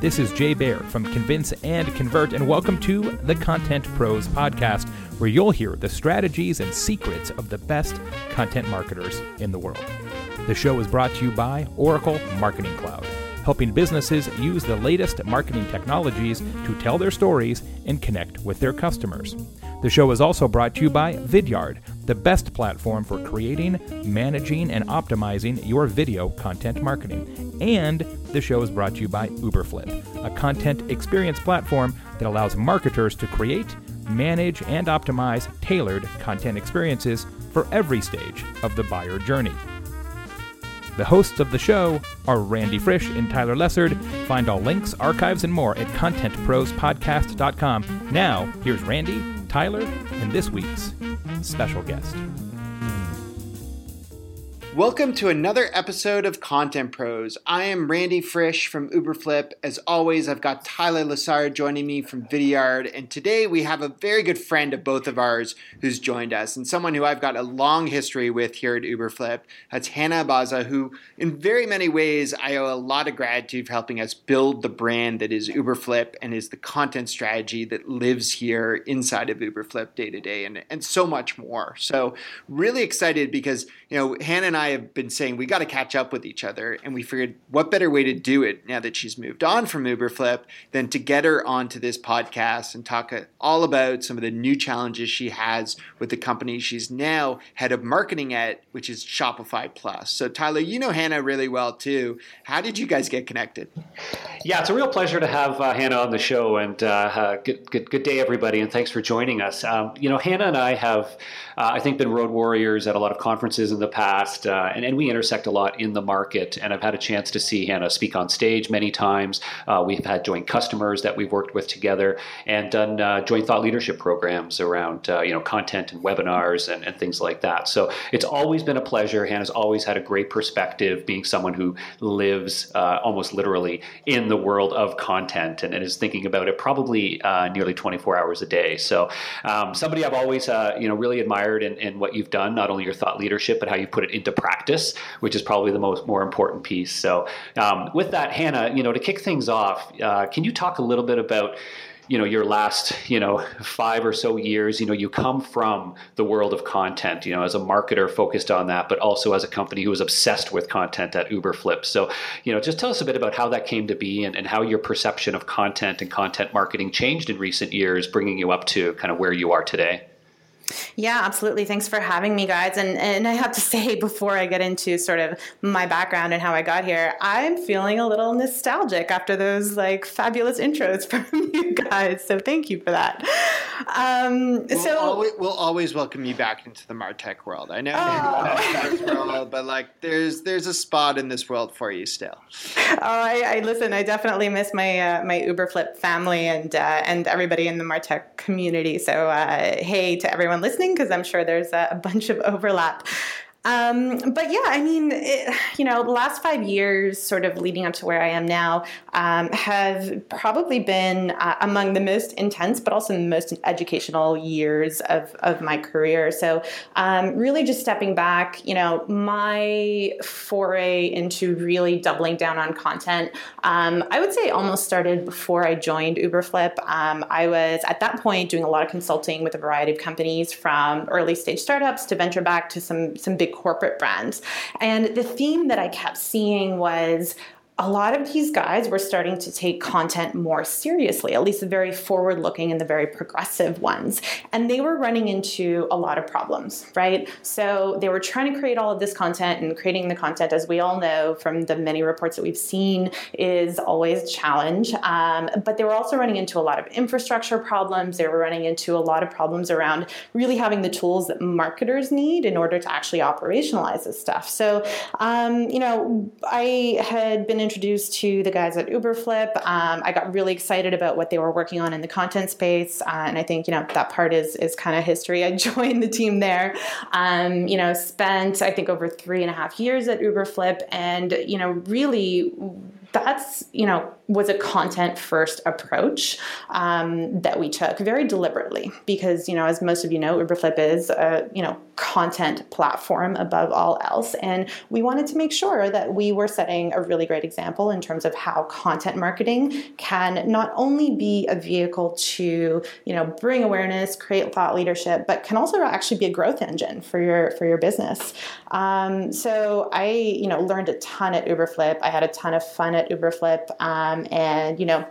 This is Jay Baer from Convince and Convert, and welcome to the Content Pros Podcast, where you'll hear the strategies and secrets of the best content marketers in the world. The show is brought to you by Oracle Marketing Cloud, helping businesses use the latest marketing technologies to tell their stories and connect with their customers. The show is also brought to you by Vidyard, the best platform for creating, managing, and optimizing your video content marketing. And the show is brought to you by Uberflip, a content experience platform that allows marketers to create, manage, and optimize tailored content experiences for every stage of the buyer journey. The hosts of the show are Randy Frisch and Tyler Lessard. Find all links, archives, and more at contentprospodcast.com. Now, here's Randy, Tyler, and this week's special guest. Welcome to another episode of Content Pros. I am Randy Frisch from Uberflip. As always, I've got Tyler Lessard joining me from Vidyard, and today we have a very good friend of both of ours who's joined us, and someone who I've got a long history with here at Uberflip. That's Hana Abaza, who, in very many ways, I owe a lot of gratitude for helping us build the brand that is Uberflip and is the content strategy that lives here inside of Uberflip day to day, and and so much more. So, really excited because you know Hana and I have been saying we got to catch up with each other, and we figured what better way to do it now that she's moved on from Uberflip than to get her onto this podcast and talk all about some of the new challenges she has with the company she's now head of marketing at, which is Shopify Plus. So, Tyler, you know Hana really well too. How did you guys get connected? Yeah, it's a real pleasure to have uh, Hana on the show, and uh, uh, good, good, good day, everybody, and thanks for joining us. Um, you know, Hana and I have, uh, I think, been road warriors at a lot of conferences in the past uh, and, and we intersect a lot in the market. And I've had a chance to see Hana speak on stage many times. Uh, we've had joint customers that we've worked with together and done uh, joint thought leadership programs around uh, you know content and webinars and, and things like that. So it's always been a pleasure. Hana's always had a great perspective, being someone who lives uh, almost literally in the world of content and, and is thinking about it probably uh, nearly 24 hours a day. So um, somebody I've always you know really admired in, in what you've done, not only your thought leadership, but how you put it into practice, which is probably the most more important piece. So, um, with that, Hana, you know, to kick things off, uh, can you talk a little bit about you know your last you know five or so years? You know you come from the world of content you know as a marketer focused on that but also as a company who was obsessed with content at uberflip so you know just tell us a bit about how that came to be and, and how your perception of content and content marketing changed in recent years bringing you up to kind of where you are today yeah, absolutely. Thanks for having me, guys. And and I have to say before I get into sort of my background and how I got here, I'm feeling a little nostalgic after those like fabulous intros from you guys. So thank you for that. Um, we'll so always, we'll always welcome you back into the Martech world. I know oh. world, but like there's there's a spot in this world for you still. Oh, I, I listen. I definitely miss my uh, my Uberflip family and uh, and everybody in the Martech community. So uh, hey to everyone listening because I'm sure there's a, a bunch of overlap. Um, but yeah, I mean, it, you know, the last five years, sort of leading up to where I am now, um, have probably been uh, among the most intense, but also the most educational years of, of my career. So, um, really just stepping back, you know, my foray into really doubling down on content, um, I would say almost started before I joined Uberflip. Um, I was at that point doing a lot of consulting with a variety of companies from early stage startups to venture back to some, some big corporate brands. And the theme that I kept seeing was a lot of these guys were starting to take content more seriously, at least the very forward looking and the very progressive ones. And they were running into a lot of problems, right? So they were trying to create all of this content, and creating the content, as we all know from the many reports that we've seen, is always a challenge. Um, but they were also running into a lot of infrastructure problems. They were running into a lot of problems around really having the tools that marketers need in order to actually operationalize this stuff. So, um, you know, I had been introduced to the guys at Uberflip. Um, I got really excited about what they were working on in the content space, uh, and I think you know that part is is kind of history. I joined the team there. Um, you know, spent I think over three and a half years at Uberflip, and you know really that's you know was a content first approach um, that we took very deliberately because you know as most of you know uberflip is a you know content platform above all else and we wanted to make sure that we were setting a really great example in terms of how content marketing can not only be a vehicle to, you know, bring awareness, create thought leadership, but can also actually be a growth engine for your for your business. Um, so I, you know, learned a ton at Uberflip. I had a ton of fun at Uberflip, um, and you know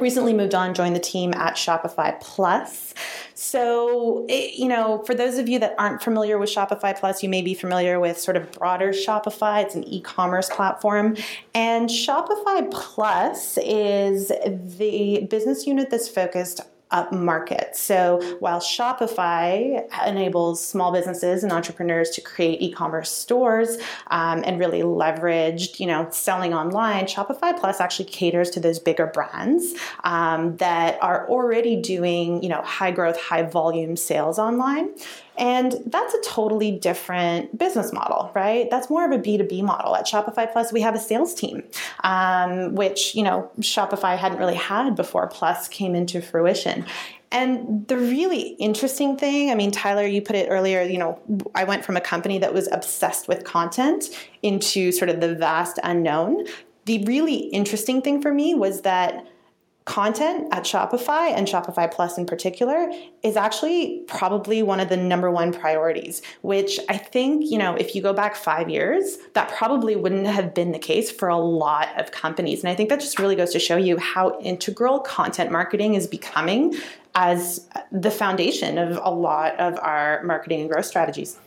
recently moved on joined the team at shopify plus. So it, you know for those of you that aren't familiar with shopify plus you may be familiar with sort of broader shopify. It's an e-commerce platform. And shopify plus is the business unit that's focused up market. So while Shopify enables small businesses and entrepreneurs to create e-commerce stores um, and really leveraged, you know, selling online, Shopify Plus actually caters to those bigger brands um, that are already doing, you know, high growth, high volume sales online. And that's a totally different business model, right? That's more of a B2B model. At Shopify Plus, we have a sales team, um, which, you know, Shopify hadn't really had before Plus came into fruition. And the really interesting thing, I mean, Tyler, you put it earlier, you know, I went from a company that was obsessed with content into sort of the vast unknown. The really interesting thing for me was that content at Shopify and Shopify Plus in particular is actually probably one of the number one priorities, which I think, you know, if you go back five years, that probably wouldn't have been the case for a lot of companies. And I think that just really goes to show you how integral content marketing is becoming as the foundation of a lot of our marketing and growth strategies.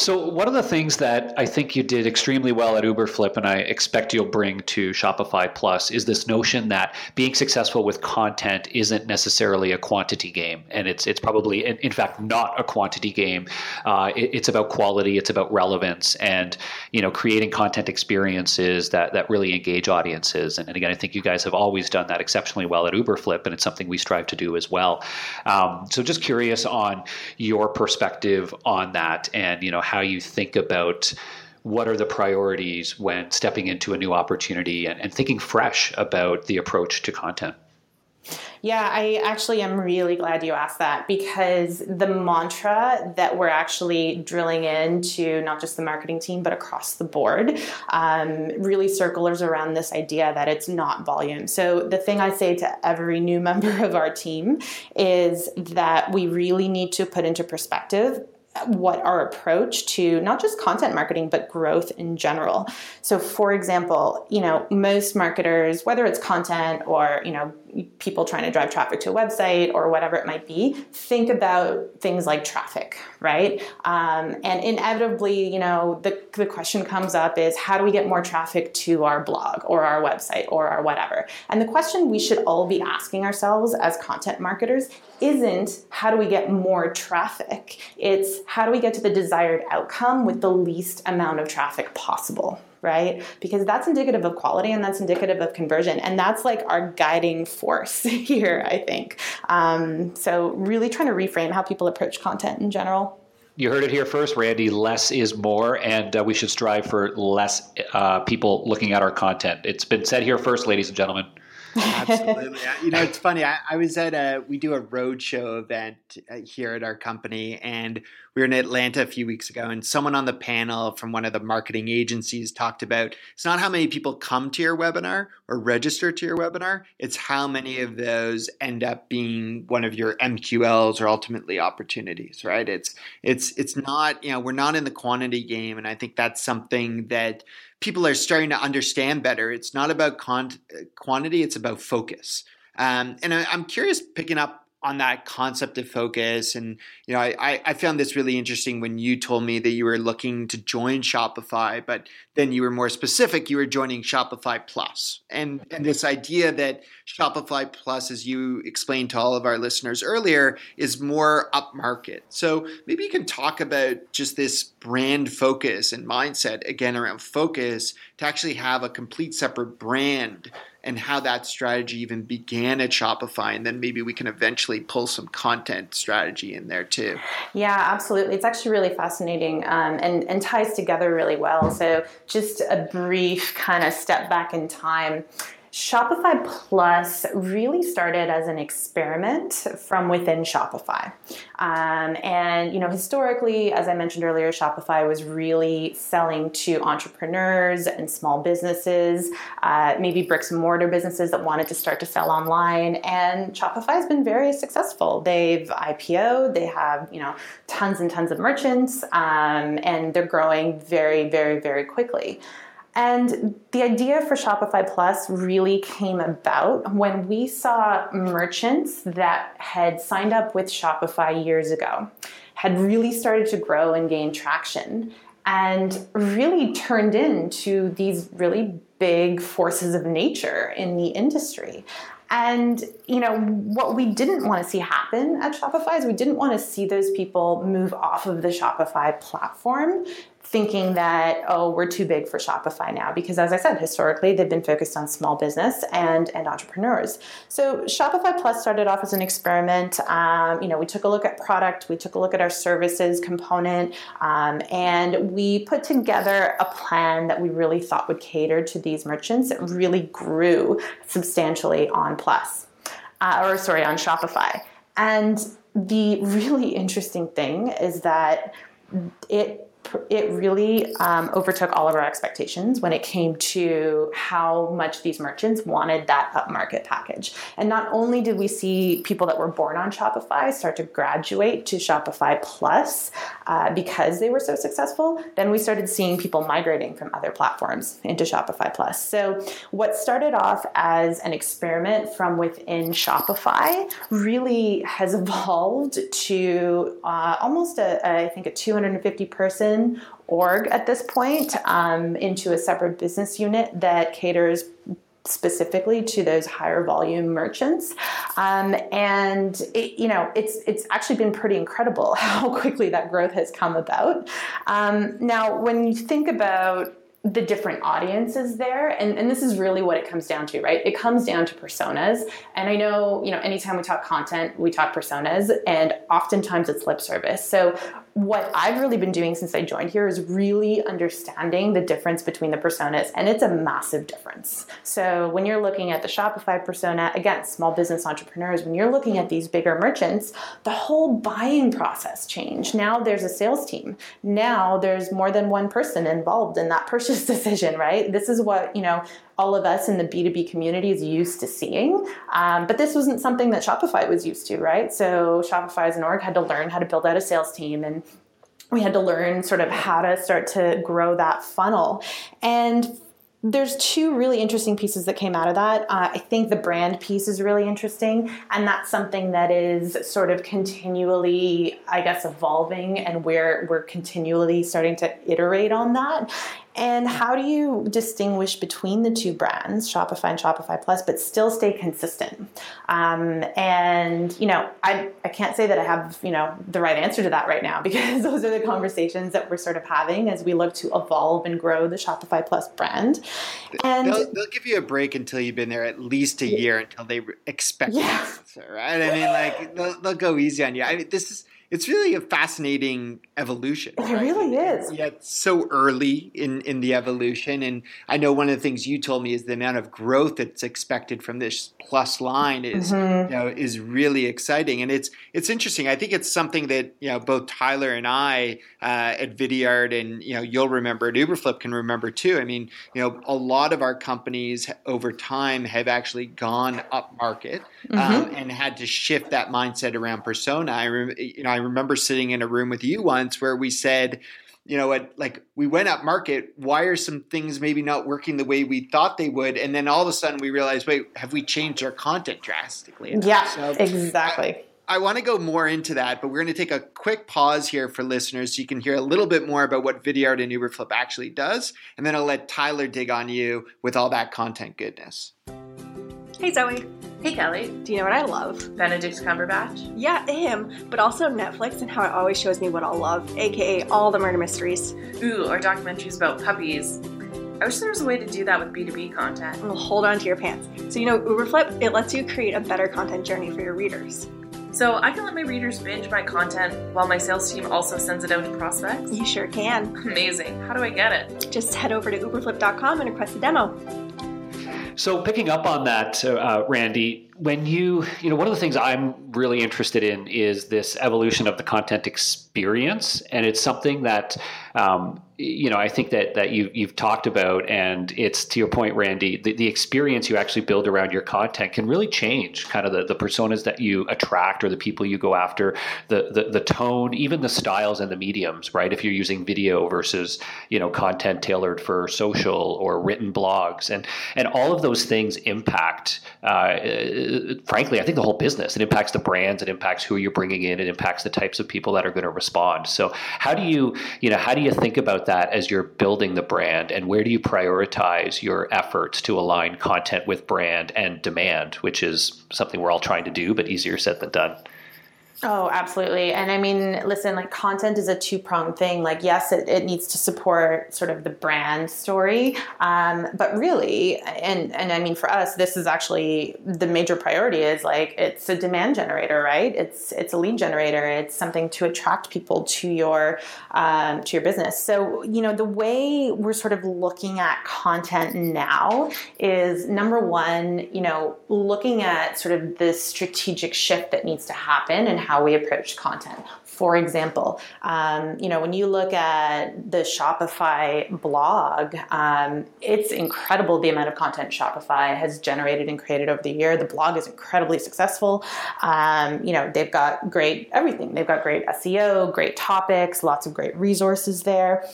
So, one of the things that I think you did extremely well at Uberflip, and I expect you'll bring to Shopify Plus, is this notion that being successful with content isn't necessarily a quantity game, and it's it's probably, in, fact, not a quantity game. Uh, it, it's about quality, it's about relevance, and you know, creating content experiences that that really engage audiences. And, and again, I think you guys have always done that exceptionally well at Uberflip, and it's something we strive to do as well. Um, so, just curious on your perspective on that, and you know how you think about what are the priorities when stepping into a new opportunity and, and thinking fresh about the approach to content. Yeah, I actually am really glad you asked that because the mantra that we're actually drilling into, not just the marketing team, but across the board, um, really circles around this idea that it's not volume. So, the thing I say to every new member of our team is that we really need to put into perspective what our approach to not just content marketing but growth in general. So for example you know most marketers whether it's content or you know people trying to drive traffic to a website or whatever it might be think about things like traffic right? Um, and inevitably you know the, the question comes up is how do we get more traffic to our blog or our website or our whatever? And the question we should all be asking ourselves as content marketers isn't how do we get more traffic? It's how do we get to the desired outcome with the least amount of traffic possible right? Because that's indicative of quality and that's indicative of conversion. And that's like our guiding force here, I think. Um, so, really trying to reframe how people approach content in general. You heard it here first, Randy. Less is more, and uh, we should strive for less uh, people looking at our content. It's been said here first, ladies and gentlemen. Absolutely. you know, it's funny. I, I, was at a, we do a roadshow event uh, here at our company, and we were in Atlanta a few weeks ago, and someone on the panel from one of the marketing agencies talked about it's not how many people come to your webinar or register to your webinar, it's how many of those end up being one of your MQLs or ultimately opportunities, right? It's, it's, it's not, you know, we're not in the quantity game, and I think that's something that people are starting to understand better. It's not about con- quantity; it's about focus. Um, and I, am curious, picking up on that concept of focus. And, you know, I, I found this really interesting when you told me that you were looking to join Shopify, but then you were more specific, you were joining Shopify And, and this idea that Shopify Plus, as you explained to all of our listeners earlier, is more upmarket. So maybe you can talk about just this brand focus and mindset, again, around focus, to actually have a complete separate brand and how that strategy even began at Shopify. And then maybe we can eventually pull some content strategy in there too. Yeah, absolutely. It's actually really fascinating um, and, and ties together really well. So, just a brief kind of step back in time Shopify Plus really started as an experiment from within Shopify. Um, and, you know, historically, as I mentioned earlier, Shopify was really selling to entrepreneurs and small businesses, uh, maybe bricks and mortar businesses that wanted to start to sell online. And Shopify has been very successful. They've IPO'd, they have, you know, tons and tons of merchants, um, and they're growing very, very, very quickly. And the idea for Shopify Plus really came about when we saw merchants that had signed up with Shopify years ago, had really started to grow and gain traction, and really turned into these really big forces of nature in the industry. And you know what we didn't want to see happen at Shopify is we didn't want to see those people move off of the Shopify platform thinking that oh we're too big for shopify now because as i said historically they've been focused on small business and and entrepreneurs. So shopify plus started off as an experiment. Um, you know we took a look at product we took a look at our services component um, and we put together a plan that we really thought would cater to these merchants. It really grew substantially on plus uh, or sorry on shopify. And the really interesting thing is that it it really um, overtook all of our expectations when it came to how much these merchants wanted that upmarket package. And not only did we see people that were born on Shopify start to graduate to Shopify Plus uh, because they were so successful, then we started seeing people migrating from other platforms into Shopify Plus. So, what started off as an experiment from within Shopify really has evolved to uh, almost a, I think, a 250 person org at this point um, into a separate business unit that caters specifically to those higher volume merchants. Um, and it, you know it's it's actually been pretty incredible how quickly that growth has come about. Um, now when you think about the different audiences there and, and this is really what it comes down to right? It comes down to personas. And i know you know anytime we talk content we talk personas and oftentimes it's lip service. So what I've really been doing since I joined here is really understanding the difference between the personas, and it's a massive difference. So, when you're looking at the Shopify persona, again, small business entrepreneurs, when you're looking at these bigger merchants, the whole buying process changed. Now there's a sales team. Now there's more than one person involved in that purchase decision, right? This is what, you know, all of us in the B2B community is used to seeing. Um, but this wasn't something that Shopify was used to, right? So Shopify as an org had to learn how to build out a sales team and we had to learn sort of how to start to grow that funnel. And there's two really interesting pieces that came out of that. Uh, I think the brand piece is really interesting, and that's something that is sort of continually, I guess, evolving, and we're we're continually starting to iterate on that. And how do you distinguish between the two brands, Shopify and Shopify Plus, but still stay consistent? Um, and you know, I I can't say that I have you know the right answer to that right now because those are the conversations that we're sort of having as we look to evolve and grow the Shopify Plus brand. And they'll, they'll give you a break until you've been there at least a year until they expect yeah. the answer, right? I mean, like they'll, they'll go easy on you. I mean, this is it's really a fascinating evolution. It right? really is. Yeah, it's so early in, in the evolution. And I know one of the things you told me is the amount of growth that's expected from this plus line is mm-hmm. you know is really exciting. And it's it's interesting. I think it's something that you know both Tyler and I uh, at Vidyard and you know you'll remember at Uberflip can remember too. I mean, you know, a lot of our companies over time have actually gone up market mm-hmm. um, and had to shift that mindset around persona. I rem- you know I remember sitting in a room with you once where we said, you know what, like we went up market. Why are some things maybe not working the way we thought they would? And then all of a sudden we realized, wait, have we changed our content drastically? Enough? Yeah, so exactly. I, I want to go more into that, but we're going to take a quick pause here for listeners so you can hear a little bit more about what Vidyard and Uberflip actually does. And then I'll let Tyler dig on you with all that content goodness. Hey, Zoe. Hey Kelly, do you know what I love? Benedict Cumberbatch? Yeah, him, but also Netflix and how it always shows me what I'll love, aka all the murder mysteries. Ooh, or documentaries about puppies. I wish there was a way to do that with B2B content. Well, hold on to your pants. So, you know, Uberflip, it lets you create a better content journey for your readers. So I can let my readers binge my content while my sales team also sends it out to prospects? You sure can. Amazing. How do I get it? Just head over to uberflip.com and request a demo. So picking up on that, uh, Randy, when you, you know, one of the things I'm really interested in is this evolution of the content experience, and it's something that um, you know, I think that that you you've talked about, and it's to your point, Randy. The, the experience you actually build around your content can really change kind of the, the personas that you attract or the people you go after, the, the the tone, even the styles and the mediums. Right, if you're using video versus you know content tailored for social or written blogs, and and all of those things impact. Uh, Uh, frankly, I think the whole business. It impacts the brands. It impacts who you're bringing in. It impacts the types of people that are going to respond. So, how do you you know how do you think about that as you're building the brand and where do you prioritize your efforts to align content with brand and demand which is something we're all trying to do but easier said than done Oh, absolutely. And I mean, listen, like content is a two pronged thing. Like, yes, it, it needs to support sort of the brand story. Um, but really, and, and I mean, for us, this is actually the major priority is like, it's a demand generator, right? It's, it's a lead generator. It's something to attract people to your, um, to your business. So, you know, the way we're sort of looking at content now is number one, you know, looking at sort of the strategic shift that needs to happen and how we approach content. For example, um, you know, when you look at the Shopify blog, um, it's incredible the amount of content Shopify has generated and created over the year. The blog is incredibly successful. Um, you know, they've got great everything. They've got great SEO, great topics, lots of great resources there.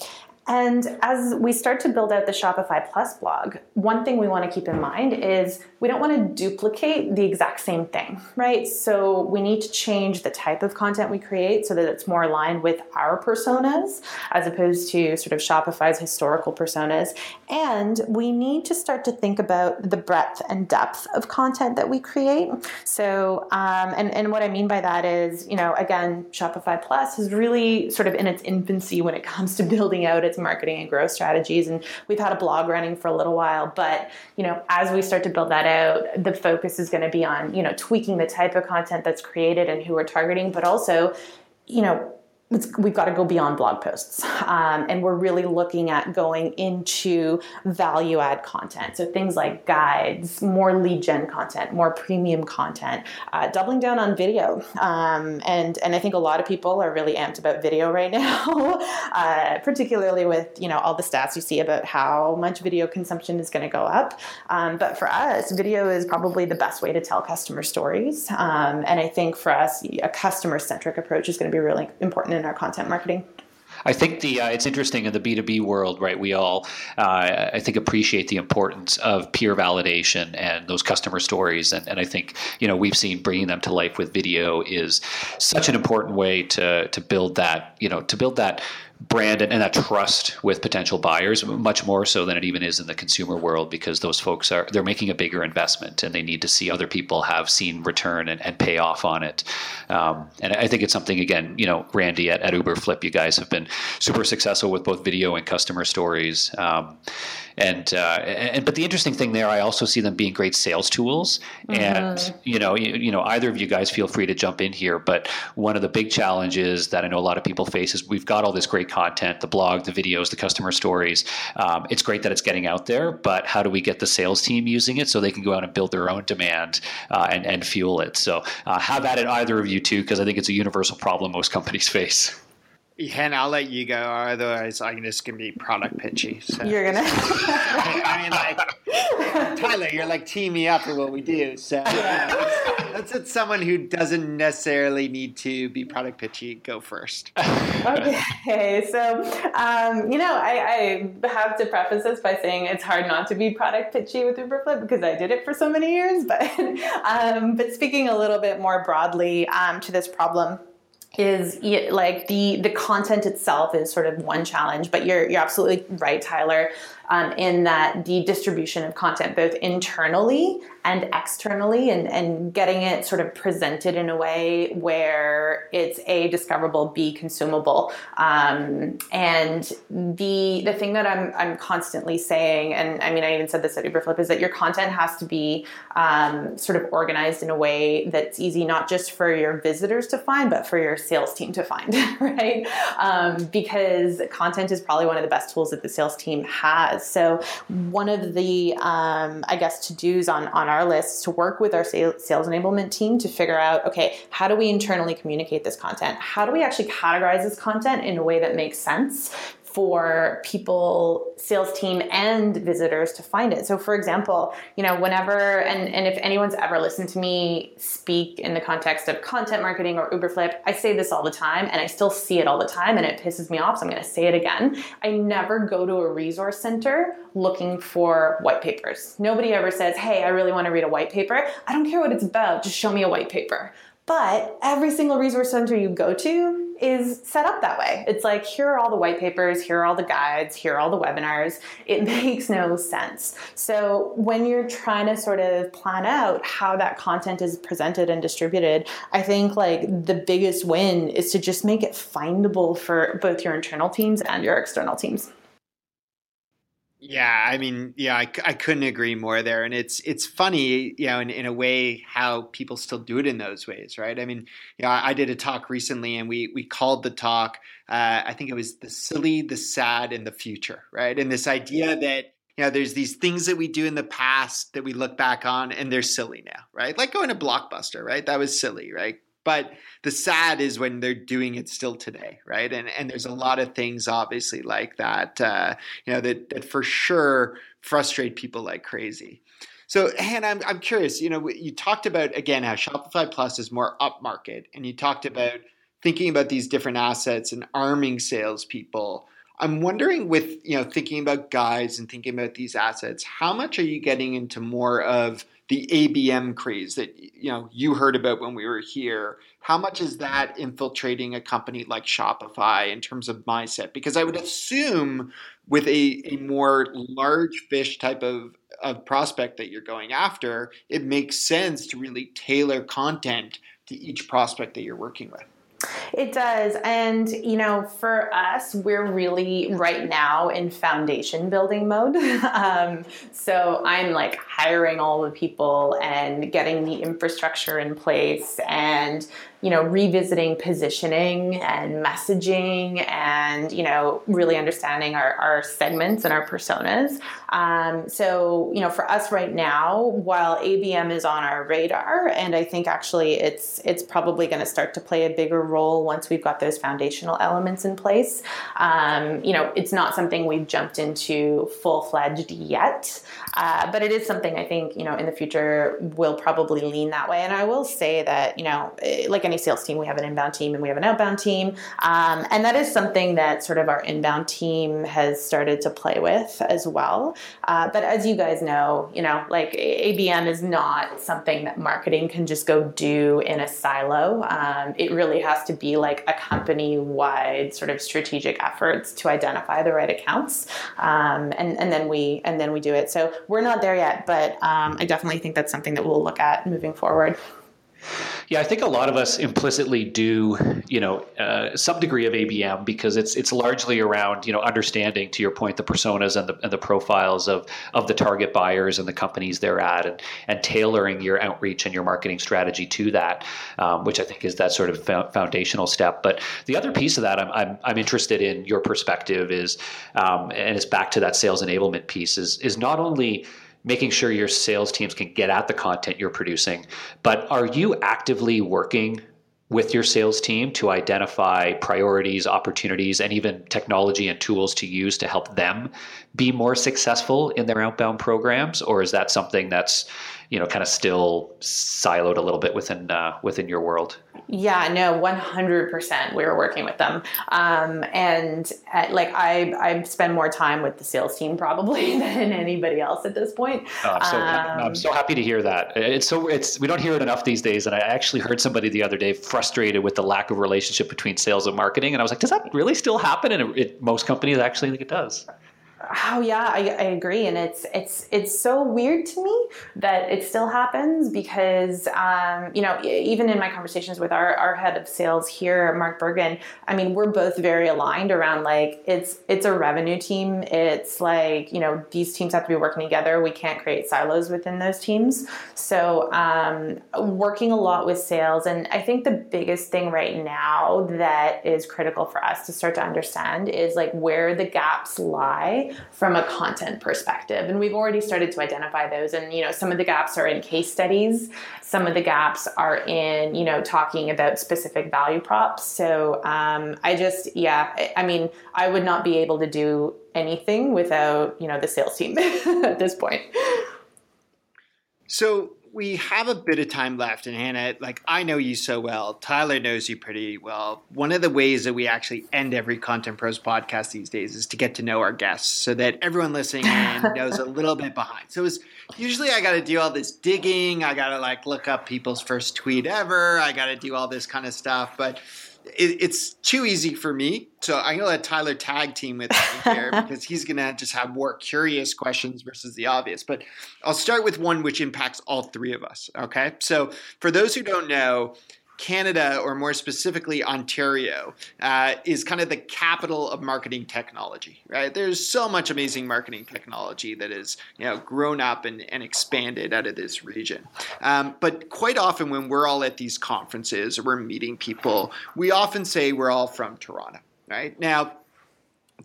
And as we start to build out the Shopify Plus blog, one thing we want to keep in mind is we don't want to duplicate the exact same thing, right? So we need to change the type of content we create so that it's more aligned with our personas as opposed to sort of Shopify's historical personas. And we need to start to think about the breadth and depth of content that we create. So, um, and, and what I mean by that is, you know, again, Shopify Plus is really sort of in its infancy when it comes to building out its its marketing and growth strategies. And we've had a blog running for a little while, but you know, as we start to build that out, the focus is going to be on you know tweaking the type of content that's created and who we're targeting, but also you know we've got to go beyond blog posts. Um, and we're really looking at going into value add content. So things like guides, more lead gen content, more premium content, uh, doubling down on video. Um, and, and I think a lot of people are really amped about video right now, uh, particularly with, you know, all the stats you see about how much video consumption is going to go up. Um, but for us, video is probably the best way to tell customer stories. Um, and I think for us, a customer centric approach is going to be really important in our content marketing. I think the uh, it's interesting in the B two B world, right? We all, uh, I think, appreciate the importance of peer validation and those customer stories, and, and I think you know we've seen bringing them to life with video is such an important way to to build that you know to build that brand and, and, that trust with potential buyers much more so than it even is in the consumer world because those folks are they're making a bigger investment and they need to see other people have seen return and, and pay off on it. Um, and i think it's something again you know randy at, at uberflip you guys have been super successful with both video and customer stories. Um, and uh, and but the interesting thing there, I also see them being great sales tools. Mm-hmm. And you know, you, you, know, either of you guys feel free to jump in here. But one of the big challenges that I know a lot of people face is we've got all this great content, the blog, the videos, the customer stories. Um, it's great that it's getting out there, but how do we get the sales team using it so they can go out and build their own demand uh, and and fuel it? So uh, have at it, either of you two, because I think it's a universal problem most companies face. Yeah, and I'll let you go. Otherwise, I'm just gonna be product pitchy. So. You're gonna. I mean, like Tyler, you're like team me up for what we do. So yeah, let's, let someone who doesn't necessarily need to be product pitchy go first. okay, so um, you know, I, I, have to preface this by saying it's hard not to be product pitchy with Uberflip because I did it for so many years. But um, but speaking a little bit more broadly um, to this problem is like the the content itself is sort of one challenge but you're you're absolutely right Tyler um, in that the distribution of content both internally and externally and, and getting it sort of presented in a way where it's a discoverable b consumable. Um, and the the thing that I'm, I'm constantly saying and i mean i even said this at uberflip is that your content has to be um, sort of organized in a way that's easy not just for your visitors to find but for your sales team to find right? Um, because content is probably one of the best tools that the sales team has has. So one of the, um, I guess, to dos on on our list is to work with our sales, sales enablement team to figure out, okay, how do we internally communicate this content? How do we actually categorize this content in a way that makes sense for people, sales team, and visitors to find it. So, for example, you know, whenever and and if anyone's ever listened to me speak in the context of content marketing or Uberflip, I say this all the time, and I still see it all the time, and it pisses me off. So I'm going to say it again. I never go to a resource center looking for white papers. Nobody ever says, "Hey, I really want to read a white paper." I don't care what it's about. Just show me a white paper. But every single resource center you go to is set up that way. It's like, here are all the white papers, here are all the guides, here are all the webinars. It makes no sense. So, when you're trying to sort of plan out how that content is presented and distributed, I think like the biggest win is to just make it findable for both your internal teams and your external teams. Yeah, I mean, yeah, I, I couldn't agree more there, and it's it's funny, you know, in, in a way how people still do it in those ways, right? I mean, you know, I, I did a talk recently, and we we called the talk, uh, I think it was the silly, the sad, and the future, right? And this idea that you know, there's these things that we do in the past that we look back on, and they're silly now, right? Like going to Blockbuster, right? That was silly, right? But the sad is when they're doing it still today, right? And and there's a lot of things obviously like that, uh, you know, that that for sure frustrate people like crazy. So, Hana, I'm, I'm curious. You know, you talked about again how Shopify Plus is more upmarket, and you talked about thinking about these different assets and arming salespeople. I'm wondering, with you know, thinking about guides and thinking about these assets, how much are you getting into more of the ABM craze that you know you heard about when we were here. How much is that infiltrating a company like Shopify in terms of mindset? Because I would assume with a, a more large fish type of, of prospect that you're going after, it makes sense to really tailor content to each prospect that you're working with. It does. And, you know, for us, we're really right now in foundation building mode. um, so I'm like hiring all the people and getting the infrastructure in place and you know, revisiting positioning and messaging and, you know, really understanding our, our segments and our personas. Um, so, you know, for us right now, while ABM is on our radar, and I think actually it's it's probably going to start to play a bigger role once we've got those foundational elements in place. Um, you know, it's not something we've jumped into full fledged yet, uh, but it is something I think, you know, in the future will probably lean that way. And I will say that, you know, eh, like any sales team, we have an inbound team and we have an outbound team. Um, and that is something that sort of our inbound team has started to play with as well. Uh, but as you guys know, you know, like ABM is not something that marketing can just go do in a silo. Um, it really has to be like a company wide sort of strategic efforts to identify the right accounts. Um, and, and then we, and then we do it. So we're not there yet, but um, I definitely think that's something that we'll look at moving forward. Yeah, I think a lot of us implicitly do, you know, uh, some degree of ABM because it's it's largely around, you know, understanding to your point the personas and the, and the profiles of of the target buyers and the companies they're at, and and tailoring your outreach and your marketing strategy to that, um, which I think is that sort of foundational step. But the other piece of that I'm I'm, I'm interested in your perspective is, um, and it's back to that sales enablement piece is is not only making sure your sales teams can get at the content you're producing. But are you actively working with your sales team to identify priorities, opportunities, and even technology and tools to use to help them be more successful in their outbound programs? Or is that something that's you know kind of still siloed a little bit within uh, within your world? Yeah, no, one hundred percent. We were working with them, um, and at, uh, like I, I spend more time with the sales team probably than anybody else at this point. Oh, I'm, so, um, I'm so happy to hear that. It's so it's we don't hear it enough these days. And I actually heard somebody the other day frustrated with the lack of relationship between sales and marketing, and I was like, does that really still happen? And it, it, most companies actually think it does. Oh yeah, I, I, agree, and it's it's it's so weird to me that it still happens because um, you know even in my conversations with our, our head of sales here, Mark Bergen, I mean we're both very aligned around like it's it's a revenue team. It's like you know these teams have to be working together. We can't create silos within those teams. So um, working a lot with sales, and I think the biggest thing right now that is critical for us to start to understand is like where the gaps lie from a content perspective. And we've already started to identify those. And, you know, some of the gaps are in case studies, some of the gaps are in, you know, talking about specific value props. So um, I just, yeah, I mean, I would not be able to do anything without, you know, the sales team at this point. So we have a bit of time left, and Hana, like I know you so well. Tyler knows you pretty well. One of the ways that we actually end every Content Pros podcast these days is to get to know our guests, so that everyone listening in knows a little bit behind. So it's usually I got to do all this digging. I got to like look up people's first tweet ever. I got to do all this kind of stuff, but it, it's too easy for me. So I'm gonna let Tyler tag team with me here because he's gonna just have more curious questions versus the obvious. But I'll start with one which impacts all three of us. Okay. So for those who don't know, Canada, or more specifically Ontario, uh, is kind of the capital of marketing technology, right? There's so much amazing marketing technology that is, you know, grown up and, and expanded out of this region. Um, but quite often when we're all at these conferences or we're meeting people, we often say we're all from Toronto, right? Now,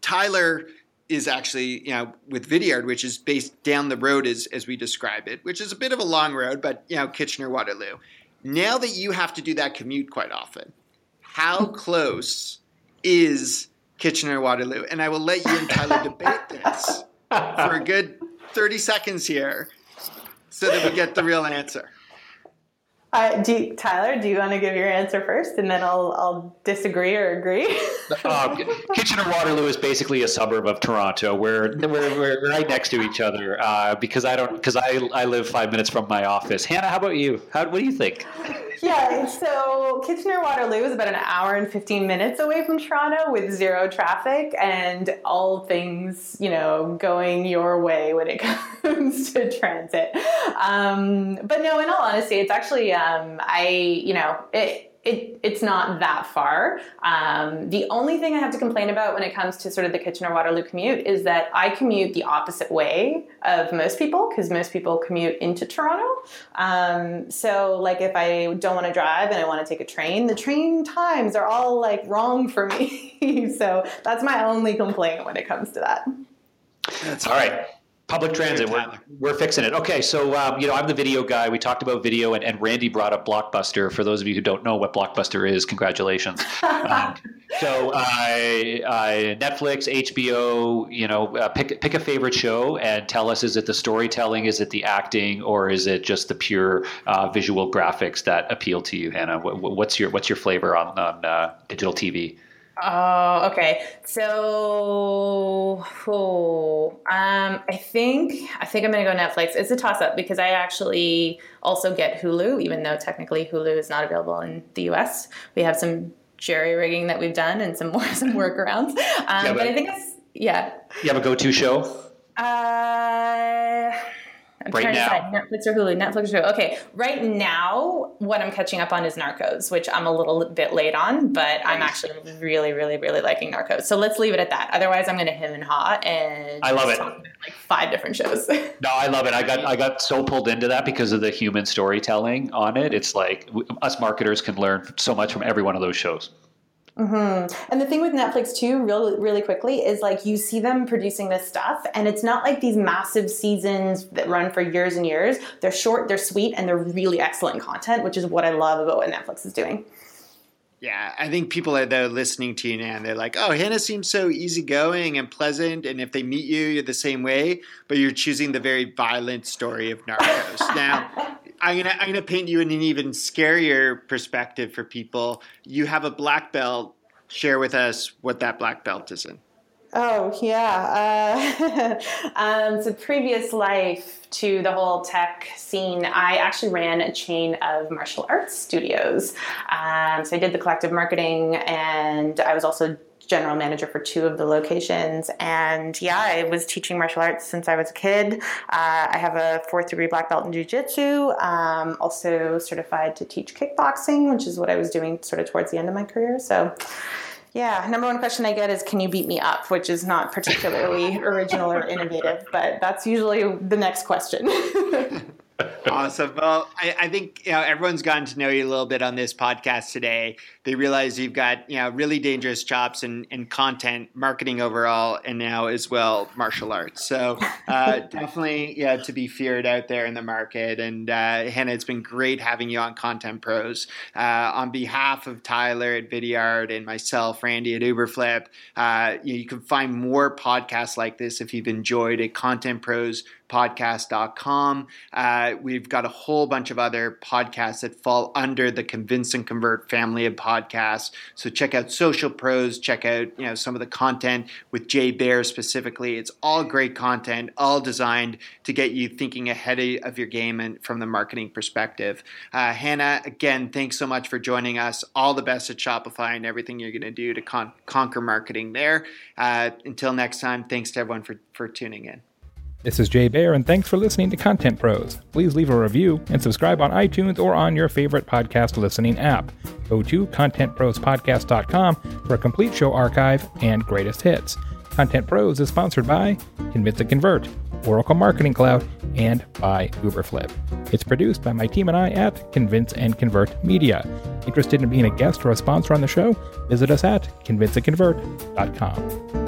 Tyler is actually, you know, with Vidyard, which is based down the road as, as we describe it, which is a bit of a long road, but, you know, Kitchener Waterloo. Now that you have to do that commute quite often, how close is Kitchener Waterloo? And I will let you and Tyler debate this for a good 30 seconds here so that we get the real answer. Uh, do you, Tyler, do you want to give your answer first, and then I'll I'll disagree or agree? uh, Kitchener Waterloo is basically a suburb of Toronto. We're we're, we're right next to each other uh, because I don't because I I live five minutes from my office. Hana, how about you? How what do you think? Yeah, so Kitchener Waterloo is about an hour and 15 minutes away from Toronto with zero traffic and all things, you know, going your way when it comes to transit. Um, but no, in all honesty, it's actually, um, I, you know, it, it, it's not that far. Um, the only thing I have to complain about when it comes to sort of the Kitchener Waterloo commute is that I commute the opposite way of most people because most people commute into Toronto. Um, so, like, if I don't want to drive and I want to take a train, the train times are all like wrong for me. so, that's my only complaint when it comes to that. All right. Public transit, we're, we're fixing it. Okay, so um, you know I'm the video guy. We talked about video, and, and Randy brought up Blockbuster. For those of you who don't know what Blockbuster is, congratulations. um, so uh, uh, Netflix, HBO, you know, uh, pick pick a favorite show and tell us: is it the storytelling, is it the acting, or is it just the pure uh, visual graphics that appeal to you, Hana? What, what's your what's your flavor on on uh, digital TV? Oh, okay. So, oh, um, I think I think I'm gonna go Netflix. It's a toss up because I actually also get Hulu, even though technically Hulu is not available in the U.S. We have some jerry rigging that we've done and some more some workarounds. Um, yeah, but, but, I think it's yeah. You have a go to show? Uh I'm right trying now. to decide Netflix or Hulu. Netflix or Hulu. Okay, right now, what I'm catching up on is Narcos, which I'm a little bit late on, but nice. I'm actually really, really, really liking Narcos. So let's leave it at that. Otherwise, I'm going to him and ha and I love it. like five different shows. no, I love it. I got I got so pulled into that because of the human storytelling on it. It's like us marketers can learn so much from every one of those shows. Mm-hmm. And the thing with Netflix too, really, really quickly, is like you see them producing this stuff, and it's not like these massive seasons that run for years and years. They're short, they're sweet, and they're really excellent content, which is what I love about what Netflix is doing. Yeah, I think people are listening to you now and they're like, oh, Hana seems so easygoing and pleasant. And if they meet you, you're the same way, but you're choosing the very violent story of Narcos. now, I'm gonna I'm gonna paint you in an even scarier perspective for people. You have a black belt. Share with us what that black belt is in. Oh yeah. Uh, um, so previous life to the whole tech scene, I actually ran a chain of martial arts studios. Um, so I did the collective marketing, and I was also general manager for two of the locations. And yeah, I was teaching martial arts since I was a kid. Uh, I have a fourth degree black belt in jujitsu, um, also certified to teach kickboxing, which is what I was doing sort of towards the end of my career. So yeah, number one question I get is, "Can you beat me up?" Which is not particularly original or innovative, but that's usually the next question. awesome. Well, I, I, think you know everyone's gotten to know you a little bit on this podcast today. They realize you've got you know really dangerous chops in, in content, marketing overall, and now as well martial arts. So uh, definitely, yeah, to be feared out there in the market. And uh, Hana, it's been great having you on Content Pros. Uh, on behalf of Tyler at Vidyard and myself, Randy at Uberflip, uh, you, you can find more podcasts like this if you've enjoyed it. Content Pros podcast.com. Uh, we've got a whole bunch of other podcasts that fall under the Convince and Convert family of podcasts. So check out Social Pros, check out you know some of the content with Jay Baer specifically. It's all great content, all designed to get you thinking ahead of your game and from the marketing perspective. Uh, Hana, again, thanks so much for joining us. All the best at Shopify and everything you're going to do to con- conquer marketing there. Uh, until next time, thanks to everyone for, for tuning in. This is Jay Baer, and thanks for listening to Content Pros. Please leave a review and subscribe on iTunes or on your favorite podcast listening app. Go to contentprospodcast.com for a complete show archive and greatest hits. Content Pros is sponsored by Convince and Convert, Oracle Marketing Cloud, and by Uberflip. It's produced by my team and I at Convince and Convert Media. Interested in being a guest or a sponsor on the show? Visit us at convinceandconvert.com.